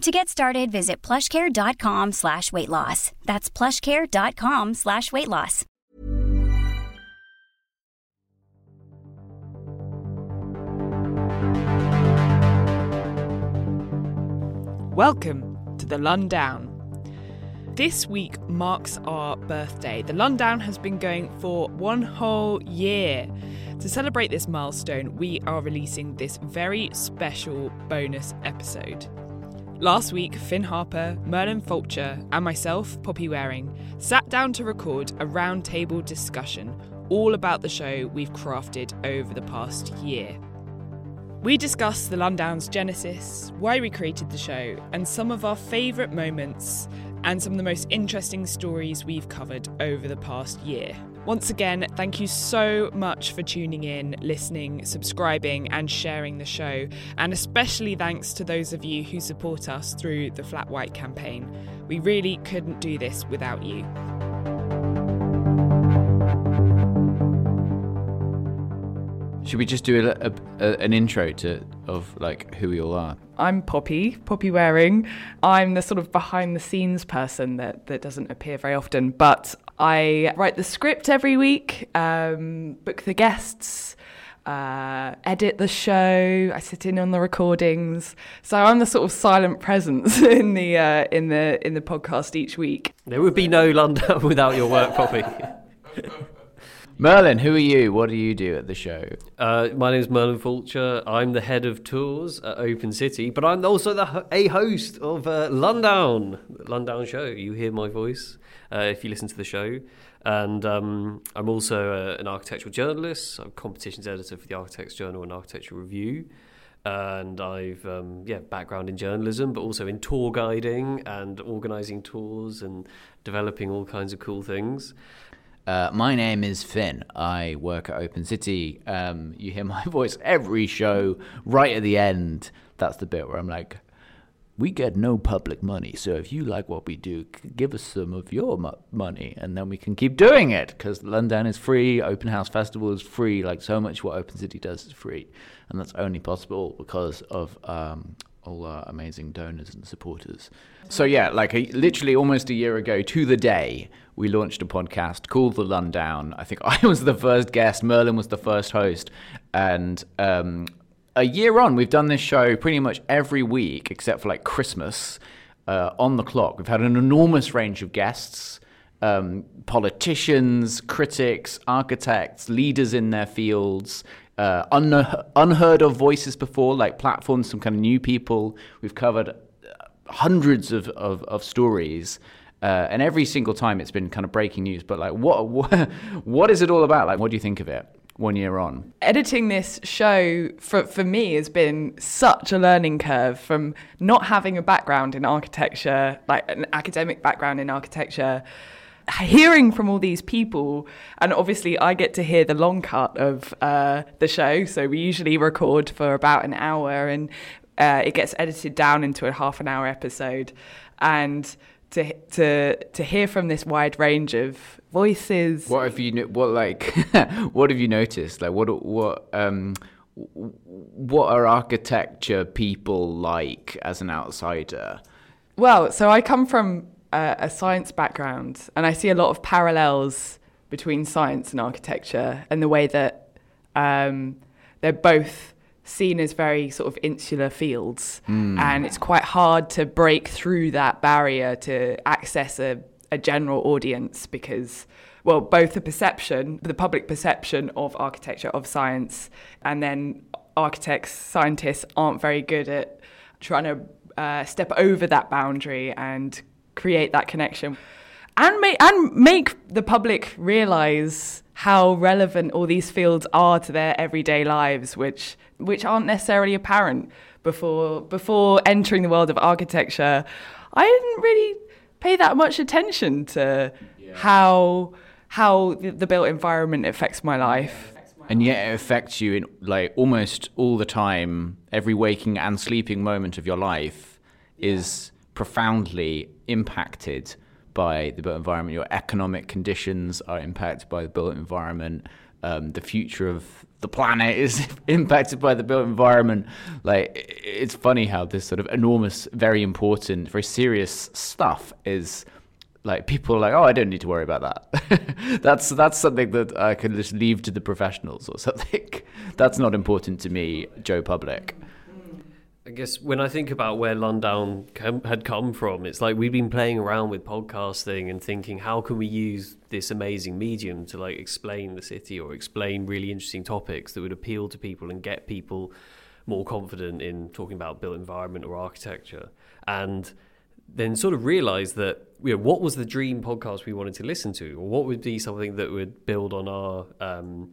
To get started, visit plushcare.com slash weight loss. That's plushcare.com slash weight loss. Welcome to the Lundown. This week marks our birthday. The Lundown has been going for one whole year. To celebrate this milestone, we are releasing this very special bonus episode. Last week, Finn Harper, Merlin Fulcher, and myself, Poppy Waring, sat down to record a roundtable discussion all about the show we've crafted over the past year. We discussed the Lundown's genesis, why we created the show, and some of our favourite moments and some of the most interesting stories we've covered over the past year. Once again, thank you so much for tuning in, listening, subscribing, and sharing the show. And especially thanks to those of you who support us through the Flat White campaign. We really couldn't do this without you. Should we just do a, a, a, an intro to of like who we all are? I'm Poppy, Poppy Waring. I'm the sort of behind the scenes person that, that doesn't appear very often, but I write the script every week, um, book the guests, uh, edit the show. I sit in on the recordings, so I'm the sort of silent presence in the uh, in the in the podcast each week. There would be no Lundown without your work, Poppy. Merlin, who are you? What do you do at the show? Uh, my name is Merlin Fulcher. I'm the head of tours at Open City, but I'm also the a host of uh, Lundown, Lundown Show. You hear my voice uh, if you listen to the show. And um, I'm also uh, an architectural journalist. I'm competitions editor for the Architects Journal and Architectural Review. And I've um, yeah background in journalism, but also in tour guiding and organising tours and developing all kinds of cool things. Uh, my name is Finn. I work at Open City. Um, you hear my voice every show right at the end. That's the bit where I'm like, we get no public money. So if you like what we do, give us some of your mo- money and then we can keep doing it because London is free, Open House Festival is free. Like so much what Open City does is free. And that's only possible because of um, all our amazing donors and supporters. So yeah, like a, literally almost a year ago to the day, we launched a podcast called The Lundown. I think I was the first guest, Merlin was the first host, and um, a year on, we've done this show pretty much every week except for like Christmas uh, on the clock. We've had an enormous range of guests. Um, politicians, critics, architects, leaders in their fields, uh, un- unheard of voices before, like platforms, some kind of new people. We've covered hundreds of, of, of stories. Uh, and every single time it's been kind of breaking news. But like, what, what what is it all about? Like, what do you think of it? One year on, editing this show for for me has been such a learning curve from not having a background in architecture, like an academic background in architecture. Hearing from all these people, and obviously I get to hear the long cut of uh, the show. So we usually record for about an hour, and uh, it gets edited down into a half an hour episode, and to to to hear from this wide range of voices. What have you what like what have you noticed? Like what what um what are architecture people like as an outsider? Well, so I come from a, a science background, and I see a lot of parallels between science and architecture, and the way that um, they're both seen as very sort of insular fields. Mm. And it's quite hard to break through that barrier to access a, a general audience because well, both the perception, the public perception of architecture, of science, and then architects, scientists aren't very good at trying to uh, step over that boundary and create that connection. And make, and make the public realize how relevant all these fields are to their everyday lives, which, which aren't necessarily apparent before, before entering the world of architecture. I didn't really pay that much attention to yeah. how how the built environment affects my life. And yet it affects you in like almost all the time, every waking and sleeping moment of your life is profoundly impacted by the built environment. Your economic conditions are impacted by the built environment. Um, the future of the planet is impacted by the built environment. Like it's funny how this sort of enormous, very important, very serious stuff is like people are like, oh, I don't need to worry about that. that's that's something that I can just leave to the professionals or something. that's not important to me, Joe Public. I guess when I think about where Lundown had come from, it's like we've been playing around with podcasting and thinking, how can we use this amazing medium to like explain the city or explain really interesting topics that would appeal to people and get people more confident in talking about built environment or architecture. And then sort of realize that you know, what was the dream podcast we wanted to listen to, or what would be something that would build on our um,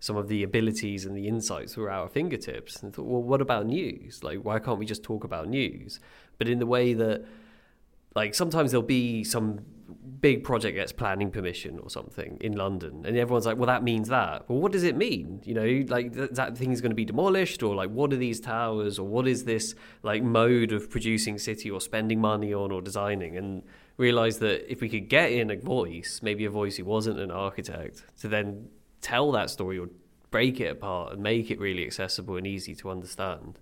some of the abilities and the insights were at our fingertips. And thought, well, what about news? Like, why can't we just talk about news? But in the way that, like, sometimes there'll be some big project gets planning permission or something in London, and everyone's like, "Well, that means that." Well, what does it mean? You know, like th- that thing is going to be demolished, or like, what are these towers, or what is this like mode of producing city or spending money on or designing? And realize that if we could get in a voice, maybe a voice who wasn't an architect, to then tell that story or break it apart and make it really accessible and easy to understand,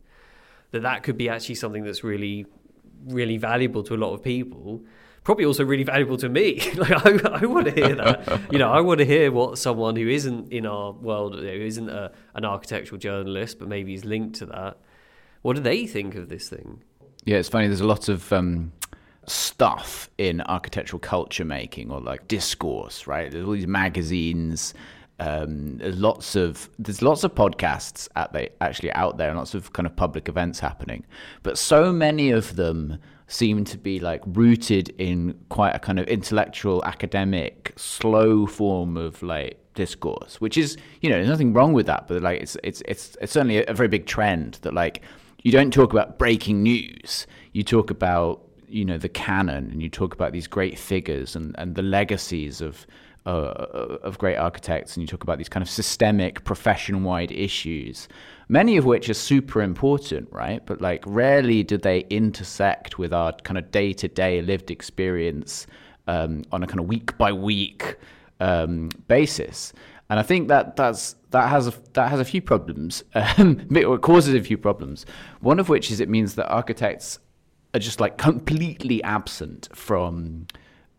that that could be actually something that's really, really valuable to a lot of people probably also really valuable to me. like I, I want to hear that. you know, I want to hear what someone who isn't in our world, who isn't a, an architectural journalist, but maybe is linked to that. What do they think of this thing? Yeah, it's funny. There's a lot of um, stuff in architectural culture making or like discourse, right? There's all these magazines. Um, there's lots of there's lots of podcasts actually out there and lots of kind of public events happening, but so many of them seem to be like rooted in quite a kind of intellectual, academic, slow form of like discourse, which is you know there's nothing wrong with that, but like it's it's it's it's certainly a, a very big trend that like you don't talk about breaking news, you talk about you know the canon, and you talk about these great figures and and the legacies of. Uh, of great architects, and you talk about these kind of systemic, profession-wide issues, many of which are super important, right? But like rarely do they intersect with our kind of day to day lived experience um, on a kind of week by week um, basis. And I think that that's that has a, that has a few problems, um, or causes a few problems. One of which is it means that architects are just like completely absent from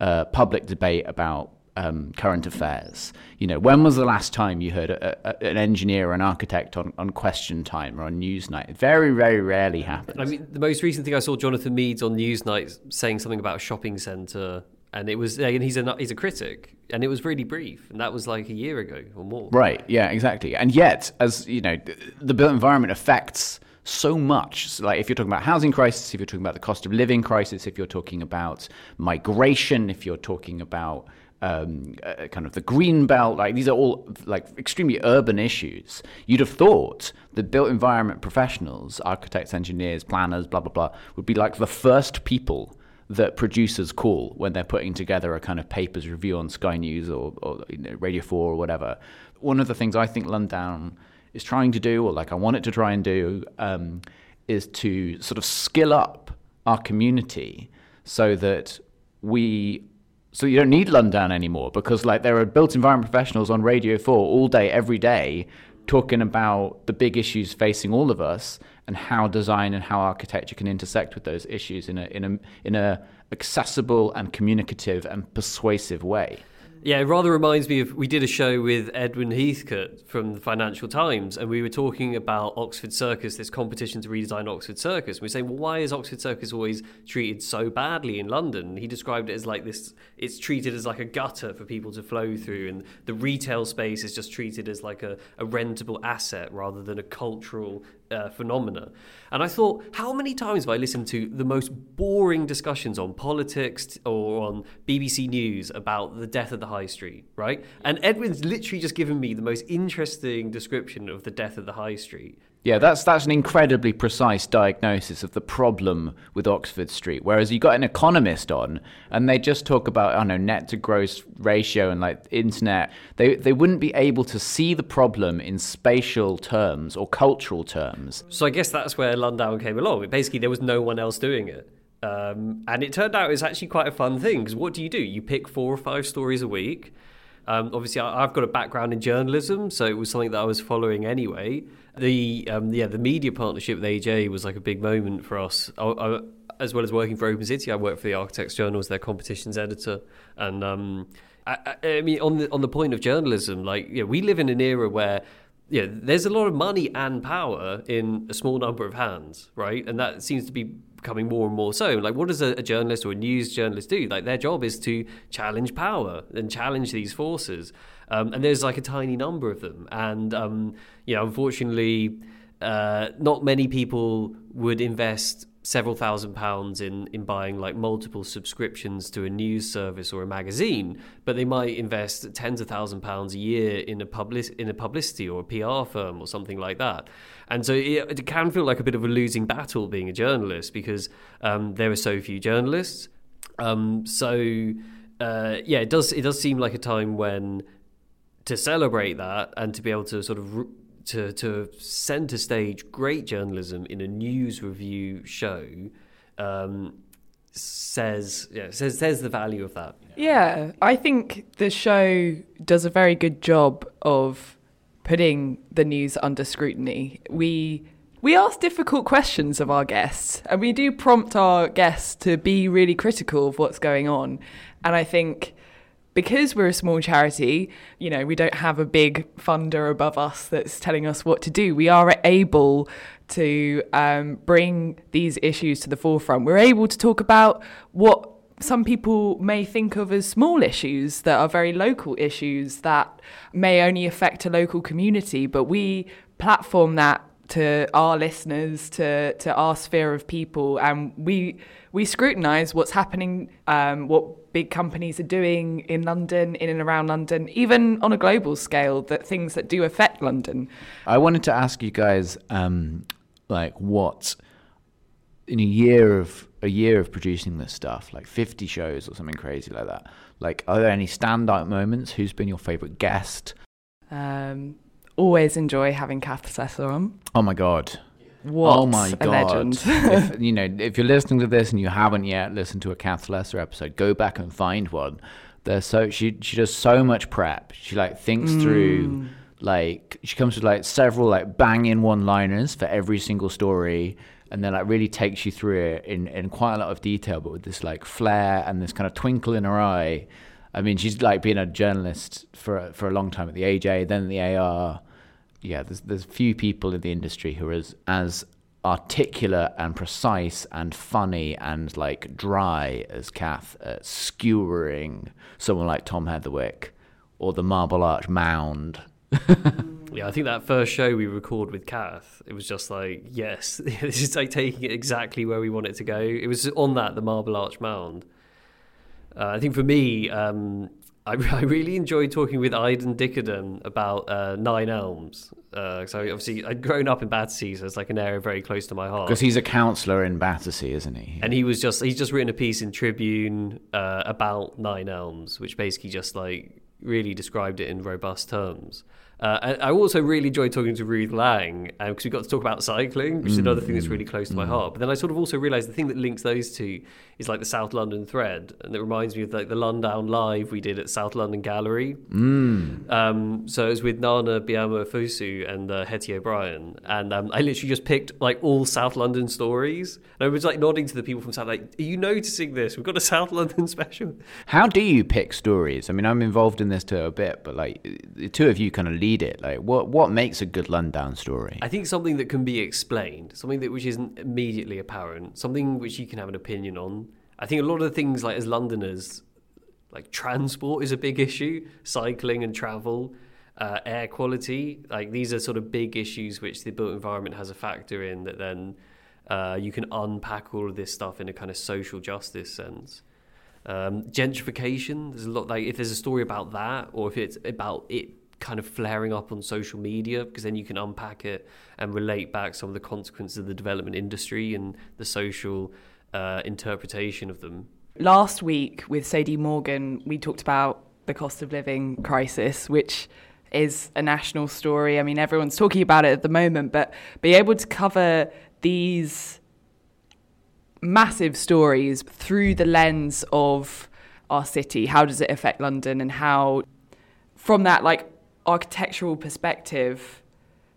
uh, public debate about um, current affairs. You know, when was the last time you heard a, a, an engineer or an architect on, on Question Time or on Newsnight? It very, very rarely happens. I mean, the most recent thing I saw Jonathan Meades on Newsnight saying something about a shopping centre, and it was, and he's a he's a critic, and it was really brief, and that was like a year ago or more. Right. Yeah. Exactly. And yet, as you know, the built environment affects so much. Like if you're talking about housing crisis, if you're talking about the cost of living crisis, if you're talking about migration, if you're talking about um, uh, kind of the green belt, like these are all like extremely urban issues. You'd have thought the built environment professionals, architects, engineers, planners, blah blah blah, would be like the first people that producers call when they're putting together a kind of papers review on Sky News or, or you know, Radio Four or whatever. One of the things I think Lundown is trying to do, or like I want it to try and do, um, is to sort of skill up our community so that we so you don't need Lundown anymore because like there are built environment professionals on Radio 4 all day, every day, talking about the big issues facing all of us and how design and how architecture can intersect with those issues in a in a in a accessible and communicative and persuasive way. Yeah, it rather reminds me of we did a show with Edwin Heathcote from the Financial Times, and we were talking about Oxford Circus, this competition to redesign Oxford Circus. And we are saying, well, why is Oxford Circus always treated so badly in London? He described it as like this: it's treated as like a gutter for people to flow through, and the retail space is just treated as like a, a rentable asset rather than a cultural uh, phenomena. And I thought, how many times have I listened to the most boring discussions on politics or on BBC News about the death of the high street, right? And Edwin's literally just given me the most interesting description of the death of the high street. Yeah, that's that's an incredibly precise diagnosis of the problem with Oxford Street. Whereas you got an economist on, and they just talk about I don't know net to gross ratio and like internet. They they wouldn't be able to see the problem in spatial terms or cultural terms. So I guess that's where Lundown came along. Basically, there was no one else doing it. Um, and it turned out it's actually quite a fun thing because what do you do? You pick four or five stories a week. Um, obviously, I, have got a background in journalism, so it was something that I was following anyway. The um, yeah, the media partnership with AJ was like a big moment for us. I, I, as well as working for Open City, I worked for the Architects Journal as their competitions editor, and um, I, I, mean, on the on the point of journalism, like know, we live in an era where yeah, there's a lot of money and power in a small number of hands, right? And that seems to be becoming more and more so. Like, what does a, a, journalist or a news journalist do? Like, their job is to challenge power and challenge these forces. Um, and there's like a tiny number of them. And, um, you know, unfortunately, uh, not many people would invest several thousand pounds in, in buying like multiple subscriptions to a news service or a magazine, but they might invest tens of thousand pounds a year in a public in a publicity or a PR firm or something like that. And so it, it can feel like a bit of a losing battle being a journalist because um, there are so few journalists. Um, so uh, yeah, it does it does seem like a time when to celebrate that and to be able to sort of to to centre stage great journalism in a news review show um, says yeah says says the value of that. Yeah, I think the show does a very good job of putting the news under scrutiny. We we ask difficult questions of our guests, and we do prompt our guests to be really critical of what's going on. And I think because we're a small charity, you know, we don't have a big funder above us that's telling us what to do. We are able to um, bring these issues to the forefront. We're able to talk about what some people may think of as small issues that are very local issues that may only affect a local community, but we platform that to our listeners, to to our sphere of people, and we we scrutinise what's happening, um, what big companies are doing in London, in and around London, even on a global scale, that things that do affect London. I wanted to ask you guys, um, like, what in a year of a year of producing this stuff, like 50 shows or something crazy like that. Like, are there any standout moments? Who's been your favourite guest? Um, always enjoy having Kath Slessor on. Oh my god. What oh my god! legend. if, you know, if you're listening to this and you haven't yet listened to a Kath Slessor episode, go back and find one. They're so she she does so much prep. She like thinks mm. through like she comes with like several like banging one liners for every single story and then like really takes you through it in, in quite a lot of detail but with this like flair and this kind of twinkle in her eye I mean, she's like been a journalist for for a long time at the AJ, then the AR. Yeah, there's there's few people in the industry who are as as articulate and precise and funny and like dry as Kath at skewering someone like Tom Heatherwick or the Marble Arch Mound. yeah, I think that first show we recorded with Kath, it was just like, yes, this is like taking it exactly where we want it to go. It was on that, the Marble Arch Mound. Uh, I think for me, um, I, I, really enjoyed talking with Aydin Dikerdem about uh, Nine Elms. Uh, so obviously, I'd grown up in Battersea, so it's like an area very close to my heart. Because he's a councillor in Battersea, isn't he? And he was just he's just written a piece in Tribune uh, about Nine Elms, which basically just like really described it in robust terms. Uh, I also really enjoyed talking to Ruth Lang because we got to talk about cycling, which is another thing that's really close to my heart. But then I sort of also realised the thing that links those two is like the South London thread, and it reminds me of like the Lundown Live we did at South London Gallery. Um, so it was with Nana Biamah-Ofosu and uh, Hettie O'Brien, and um, I literally just picked like all South London stories, and I was like nodding to the people from South, like, "Are you noticing this? We've got a South London special." How do you pick stories? I mean, I'm involved in this to a bit, but like the two of you kind of lead it. Like, what what makes a good Lundown story? I think something that can be explained, something that which isn't immediately apparent, something which you can have an opinion on. I think a lot of the things like as Londoners, like transport is a big issue, cycling and travel, uh, air quality. Like these are sort of big issues which the built environment has a factor in. That then uh, you can unpack all of this stuff in a kind of social justice sense. Um, gentrification. There's a lot like if there's a story about that, or if it's about it kind of flaring up on social media, because then you can unpack it and relate back some of the consequences of the development industry and the social uh, interpretation of them. Last week with Sadie Morgan, we talked about the cost of living crisis, which is a national story. I mean, everyone's talking about it at the moment, but be able to cover these massive stories through the lens of our city. How does it affect London? And how, from that like architectural perspective,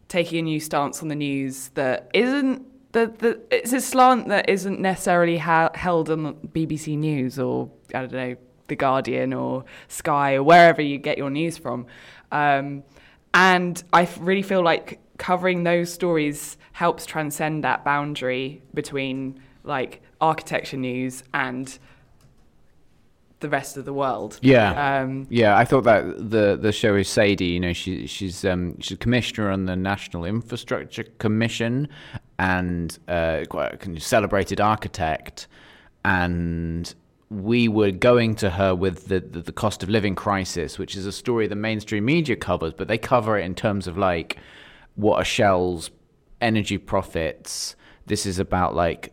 taking a new stance on the news that isn't the, the it's a slant that isn't necessarily ha- held on BBC News or I don't know the Guardian or Sky or wherever you get your news from. Um, and I really feel like covering those stories helps transcend that boundary between like architecture news and the rest of the world. Yeah, Um, yeah. I thought that the the show is Sadie. You know, she she's um she's a commissioner on the National Infrastructure Commission, and uh, quite a celebrated architect. And we were going to her with the, the the cost of living crisis, which is a story the mainstream media covers, but they cover it in terms of like what are Shell's energy profits. This is about like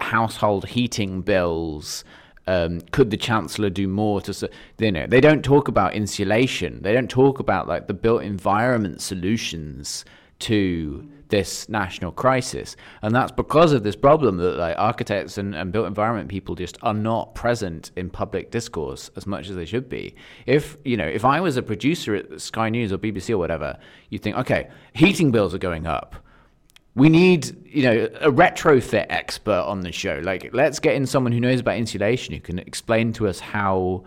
household heating bills. Um, could the chancellor do more to, you know, they don't talk about insulation. They don't talk about like the built environment solutions to this national crisis, and that's because of this problem that like architects and, and built environment people just are not present in public discourse as much as they should be. If you know, if I was a producer at Sky News or BBC or whatever, you'd think, okay, heating bills are going up we need you know a retrofit expert on the show. Like let's get in someone who knows about insulation who can explain to us how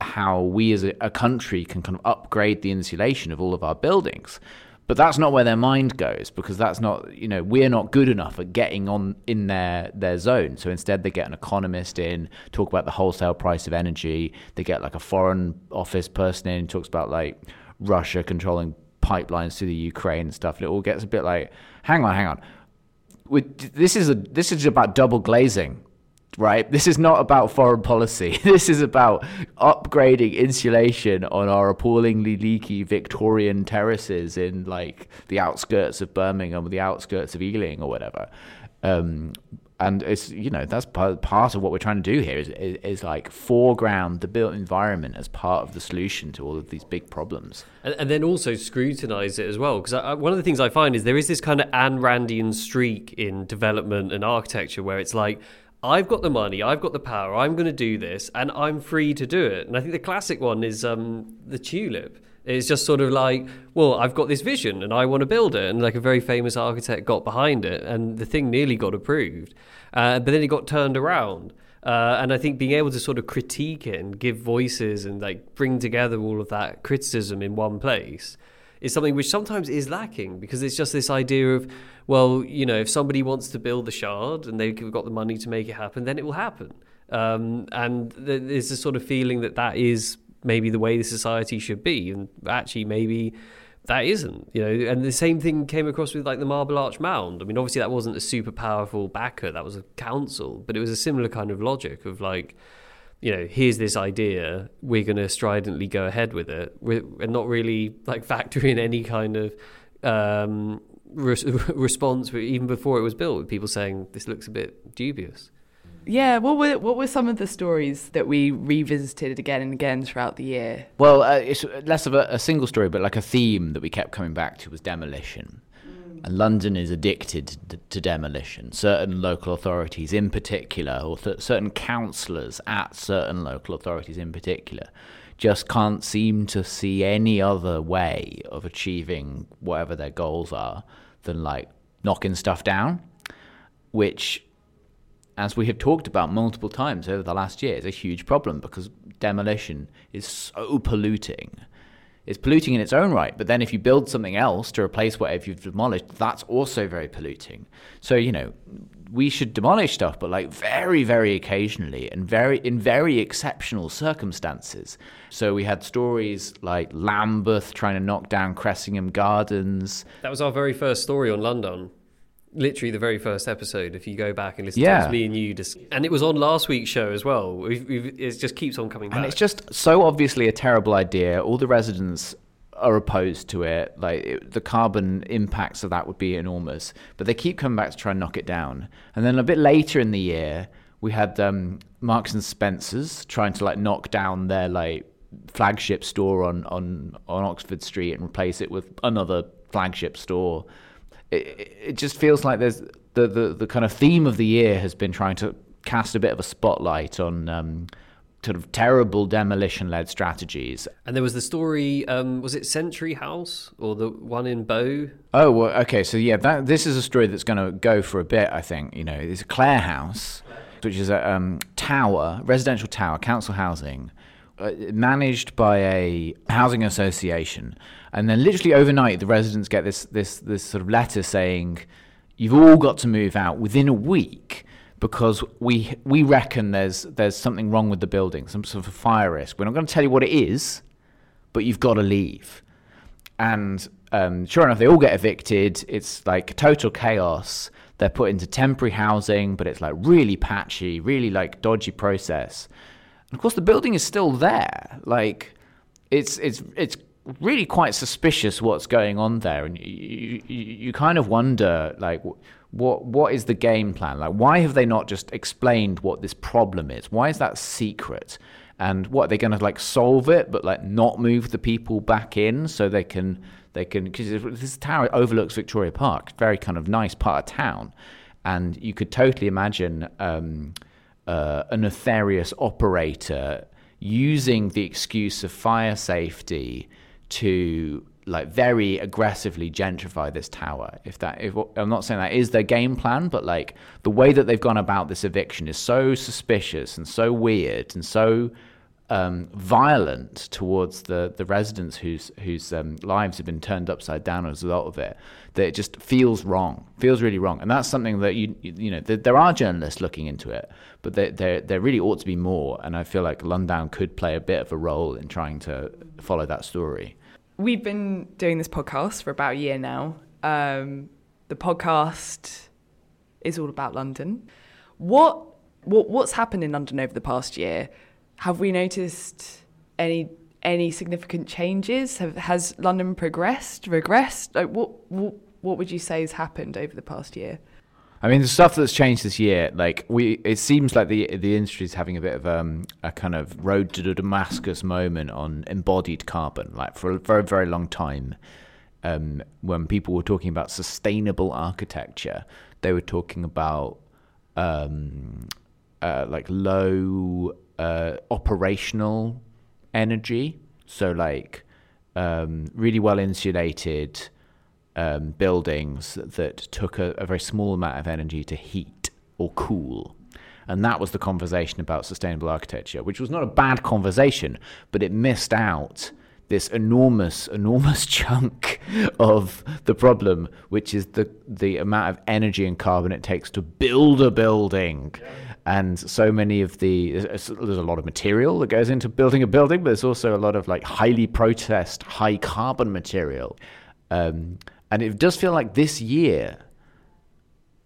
how we as a, a country can kind of upgrade the insulation of all of our buildings. But that's not where their mind goes because that's not you know we're not good enough at getting on in their their zone. So instead they get an economist in talk about the wholesale price of energy. They get like a foreign office person in talks about like russia controlling pipelines to the Ukraine and stuff, and it all gets a bit like, hang on, hang on. With, this is a this is about double glazing, right? This is not about foreign policy. This is about upgrading insulation on our appallingly leaky Victorian terraces in like the outskirts of Birmingham or the outskirts of Ealing or whatever. Um, and it's you know that's part, part of what we're trying to do here is, is is like foreground the built environment as part of the solution to all of these big problems. And, and then also scrutinise it as well. Because one of the things I find is there is this kind of Ayn Randian streak in development and architecture where it's like, I've got the money, I've got the power, I'm going to do this, and I'm free to do it. And I think the classic one is um, the tulip. It's just sort of like, well, I've got this vision and I want to build it. And like a very famous architect got behind it, and the thing nearly got approved. Uh, but then it got turned around. Uh, and I think being able to sort of critique it and give voices and like bring together all of that criticism in one place is something which sometimes is lacking because it's just this idea of, well, you know, if somebody wants to build the shard and they've got the money to make it happen, then it will happen. Um, and there's a sort of feeling that that is maybe the way the society should be, and actually maybe that isn't. You know, and the same thing came across with like the Marble Arch Mound. I mean, obviously that wasn't a super powerful backer; that was a council, but it was a similar kind of logic of like you know, here's this idea, we're going to stridently go ahead with it, and not really like factor in any kind of um, re- response even before it was built, with people saying this looks a bit dubious. Yeah, what were what were some of the stories that we revisited again and again throughout the year? Well, uh, it's less of a, a, single story, but like a theme that we kept coming back to was demolition. Mm. And London is addicted to, to, demolition. Certain local authorities, in particular, or th- certain councillors at certain local authorities, in particular, just can't seem to see any other way of achieving whatever their goals are than like knocking stuff down, which as we have talked about multiple times over the last year, is a huge problem because demolition is so polluting. It's polluting in its own right, but then if you build something else to replace whatever you've demolished, that's also very polluting. So, you know, we should demolish stuff, but like very, very occasionally and very in very exceptional circumstances. So we had stories like Lambeth trying to knock down Cressingham Gardens. That was our very first story on London literally the very first episode. If you go back and listen yeah. to me and you, just, and it was on last week's show as well. We've, we've, it just keeps on coming back, and it's just so obviously a terrible idea. All the residents are opposed to it. Like it, the carbon impacts of that would be enormous, but they keep coming back to try and knock it down. And then a bit later in the year, we had um, Marks and Spencers trying to like knock down their like flagship store on on on Oxford Street and replace it with another flagship store it, it just feels like there's the, the, the kind of theme of the year has been trying to cast a bit of a spotlight on um, sort of terrible demolition led strategies. And there was the story, um, was it Century House or the one in Bow? Oh, well, okay. So, yeah, that, this is a story that's going to go for a bit, I think. You know, it's Clare House, which is a um, tower, residential tower, council housing, managed by a housing association. And then literally overnight, the residents get this this this sort of letter saying, "You've all got to move out within a week." Because we we reckon there's there's something wrong with the building, some sort of fire risk. We're not going to tell you what it is, but you've got to leave. And um, sure enough, they all get evicted. It's like total chaos. They're put into temporary housing, but it's like really patchy, really like dodgy process. Of course, the building is still there. Like it's it's it's really quite suspicious what's going on there, and you, you, you kind of wonder like what what is the game plan? Like, why have they not just explained what this problem is? Why is that secret? And what are they're going to like solve it, but like not move the people back in so they can they can because this tower overlooks Victoria Park, very kind of nice part of town, and you could totally imagine um, uh, a nefarious operator using the excuse of fire safety to like very aggressively gentrify this tower. If that, if, I'm not saying that is their game plan, but like the way that they've gone about this eviction is so suspicious and so weird and so um, violent towards the, the residents whose whose um, lives have been turned upside down as a result of it that it just feels wrong, feels really wrong, and that's something that you you, know there are journalists looking into it, but there, there there really ought to be more, and I feel like Lundown could play a bit of a role in trying to follow that story. We've been doing this podcast for about a year now. Um, the podcast is all about London. What, what what's happened in London over the past year? Have we noticed any any significant changes? Have, has London progressed, regressed? Like what, what what would you say has happened over the past year? I mean, the stuff that's changed this year, like we, it seems like the the industry is having a bit of um, a kind of road to Damascus moment on embodied carbon. Like for a very very long time, um, when people were talking about sustainable architecture, they were talking about um, uh, like low uh, operational energy, so like um, really well insulated um, buildings that took a, a very small amount of energy to heat or cool. And that was the conversation about sustainable architecture, which was not a bad conversation, but it missed out this enormous, enormous chunk of the problem, which is the the amount of energy and carbon it takes to build a building. And so many of the there's a lot of material that goes into building a building, but there's also a lot of like highly processed, high carbon material. Um, and it does feel like this year,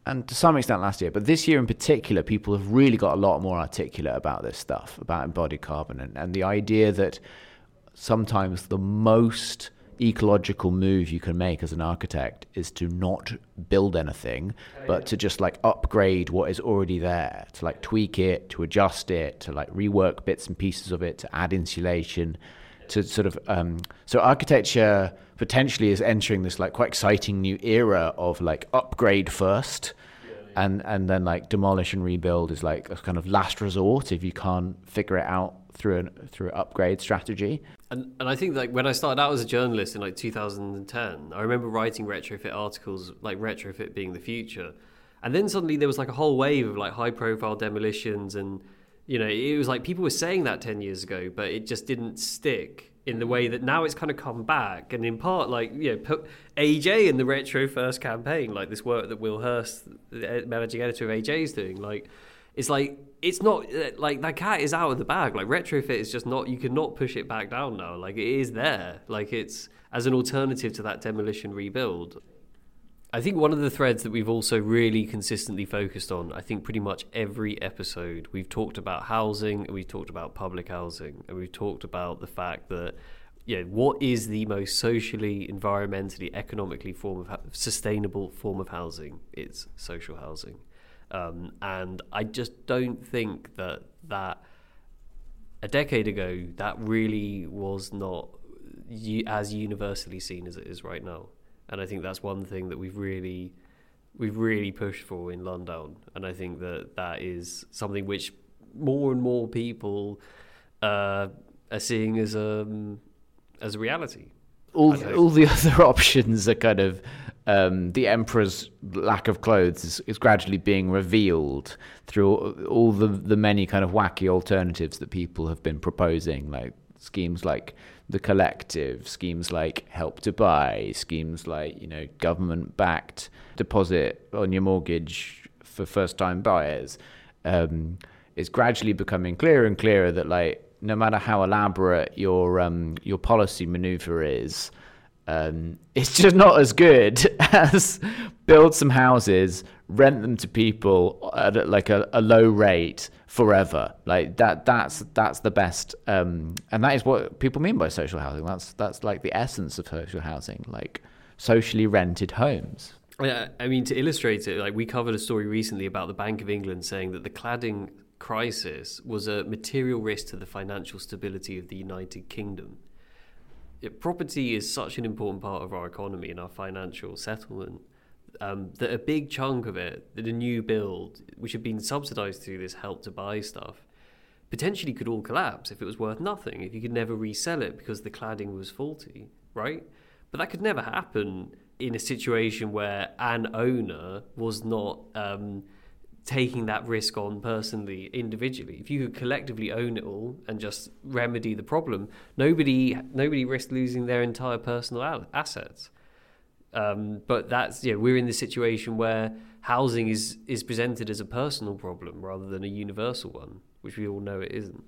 and to some extent last year, but this year in particular, people have really got a lot more articulate about this stuff, about embodied carbon, and, and the idea that sometimes the most ecological move you can make as an architect is to not build anything, but to just like upgrade what is already there, to like tweak it, to adjust it, to like rework bits and pieces of it, to add insulation, to sort of um, so architecture potentially is entering this like quite exciting new era of like upgrade first. And, and then like demolish and rebuild is like a kind of last resort if you can't figure it out through an through an upgrade strategy. And, and I think like when I started out as a journalist in like 2010, I remember writing retrofit articles like retrofit being the future, and then suddenly there was like a whole wave of like high profile demolitions, and you know it was like people were saying that 10 years ago, but it just didn't stick in the way that now it's kind of come back, and in part like you know put AJ in the RetroFirst campaign, like this work that Will Hurst, the managing editor of AJ, is doing, like it's like it's not uh, like that cat is out of the bag. Like retrofit is just not you cannot push it back down now. Like it is there. Like it's as an alternative to that demolition rebuild. I think one of the threads that we've also really consistently focused on, I think pretty much every episode, we've talked about housing, and we've talked about public housing, and we've talked about the fact that, you know, what is the most socially, environmentally, economically form of sustainable form of housing? It's social housing. Um, and I just don't think that that a decade ago that really was not as universally seen as it is right now. And I think that's one thing that we've really we've really pushed for in London. And I think that that is something which more and more people uh, are seeing as a um, as a reality. All all the other options are kind of um, the emperor's lack of clothes is, is, gradually being revealed through all the the many kind of wacky alternatives that people have been proposing, like schemes like the collective, schemes like help to buy, schemes like you know government backed deposit on your mortgage for first time buyers. Um, it's gradually becoming clearer and clearer that like no matter how elaborate your um, your policy maneuver is, um, it's just not as good as build some houses, rent them to people at like a, a low rate forever. Like that. That's that's the best, um, and that is what people mean by social housing. That's that's like the essence of social housing, like socially rented homes. Yeah, I mean to illustrate it, like we covered a story recently about the Bank of England saying that the cladding crisis was a material risk to the financial stability of the United Kingdom it, property is such an important part of our economy and our financial settlement um, that a big chunk of it, that a new build, which had been subsidised through this help to buy stuff, potentially could all collapse if it was worth nothing, if you could never resell it because the cladding was faulty, right? But that could never happen in a situation where an owner was not um, taking that risk on personally, individually. If you could collectively own it all and just remedy the problem, nobody nobody risked losing their entire personal assets. Um, but that's yeah, we're in the situation where housing is is presented as a personal problem rather than a universal one, which we all know it isn't.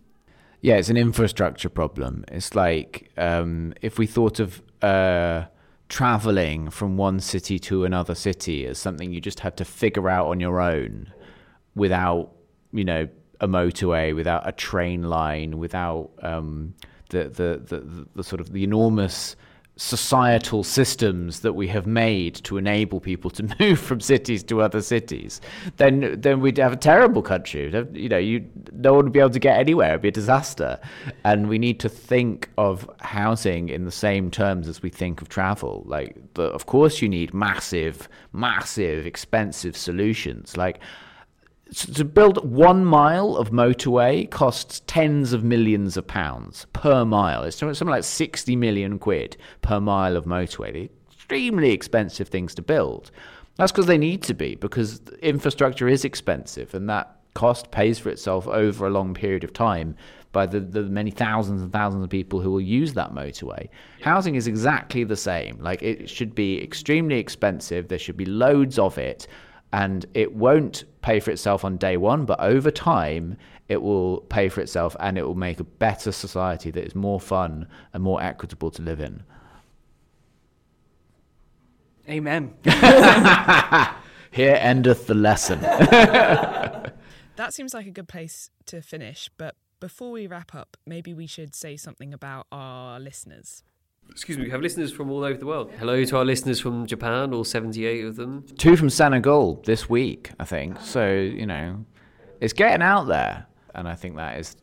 Yeah, it's an infrastructure problem. It's like um, if we thought of uh, traveling from one city to another city as something you just had to figure out on your own without you know a motorway, without a train line, without um, the, the, the the sort of the enormous societal systems that we have made to enable people to move from cities to other cities, then then we'd have a terrible country. You know, you no one would be able to get anywhere. It'd be a disaster. And we need to think of housing in the same terms as we think of travel. Like, the, of course, you need massive, massive, expensive solutions. Like to build one mile of motorway costs tens of millions of pounds per mile. It's something like 60 million quid per mile of motorway. They're extremely expensive things to build. That's because they need to be, because infrastructure is expensive and that cost pays for itself over a long period of time by the, the many thousands and thousands of people who will use that motorway. Housing is exactly the same. Like it should be extremely expensive. There should be loads of it and it won't pay for itself on day one, but over time, it will pay for itself and it will make a better society that is more fun and more equitable to live in. Amen. Here endeth the lesson. that seems like a good place to finish, but before we wrap up, maybe we should say something about our listeners. Excuse me, we have listeners from all over the world. Hello to our listeners from Japan, all 78 of them. Two from Senegal this week, I think. So, you know, it's getting out there. And I think that is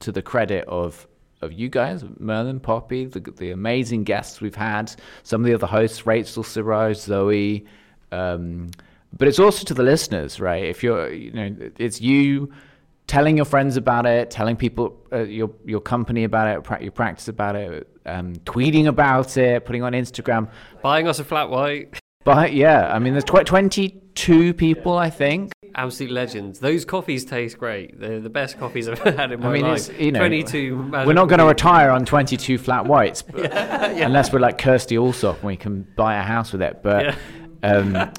to the credit of of you guys, Merlin, Poppy, the, the amazing guests we've had, some of the other hosts, Rachel, Siraj, Zoe. Um, but it's also to the listeners, right? If you're, you know, it's you telling your friends about it, telling people uh, your your company about it, your practice about it, um, tweeting about it, putting on Instagram, buying us a flat white. But yeah, I mean, there's tw- 22 people, I think. Absolute legends. Those coffees taste great. They're the best coffees I've had in my I mean, life. it's, you know, 22. We're not going to retire on 22 flat whites, but, yeah, yeah. unless we're like Kirstie Allsopp and we can buy a house with it. But yeah. um,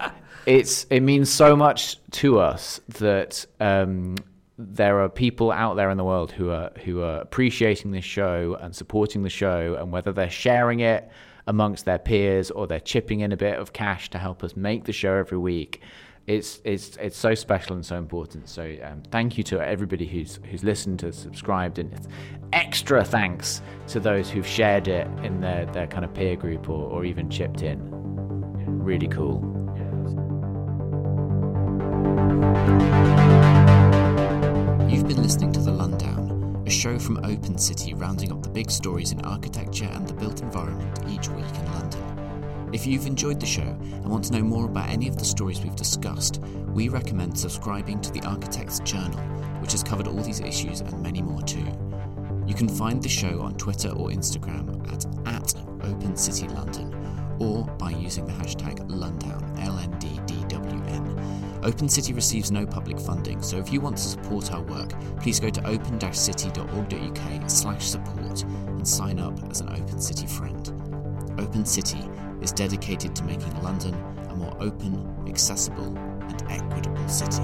it's it means so much to us that um, there are people out there in the world who are who are appreciating this show and supporting the show, and whether they're sharing it amongst their peers or they're chipping in a bit of cash to help us make the show every week. It's it's it's so special and so important. So um, thank you to everybody who's who's listened to, subscribed, and extra thanks to those who've shared it in their, their kind of peer group or, or even chipped in. Really cool. Listening to The Lundown, a show from Open City rounding up the big stories in architecture and the built environment each week in London. If you've enjoyed the show and want to know more about any of the stories we've discussed, we recommend subscribing to The Architect's Journal, which has covered all these issues and many more too. You can find the show on Twitter or Instagram at, at Open City London or by using the hashtag Lundown, L-N-D-D-W-N. Open City receives no public funding, so if you want to support our work, please go to open-city.org.uk slash support and sign up as an Open City friend. Open City is dedicated to making London a more open, accessible and equitable city.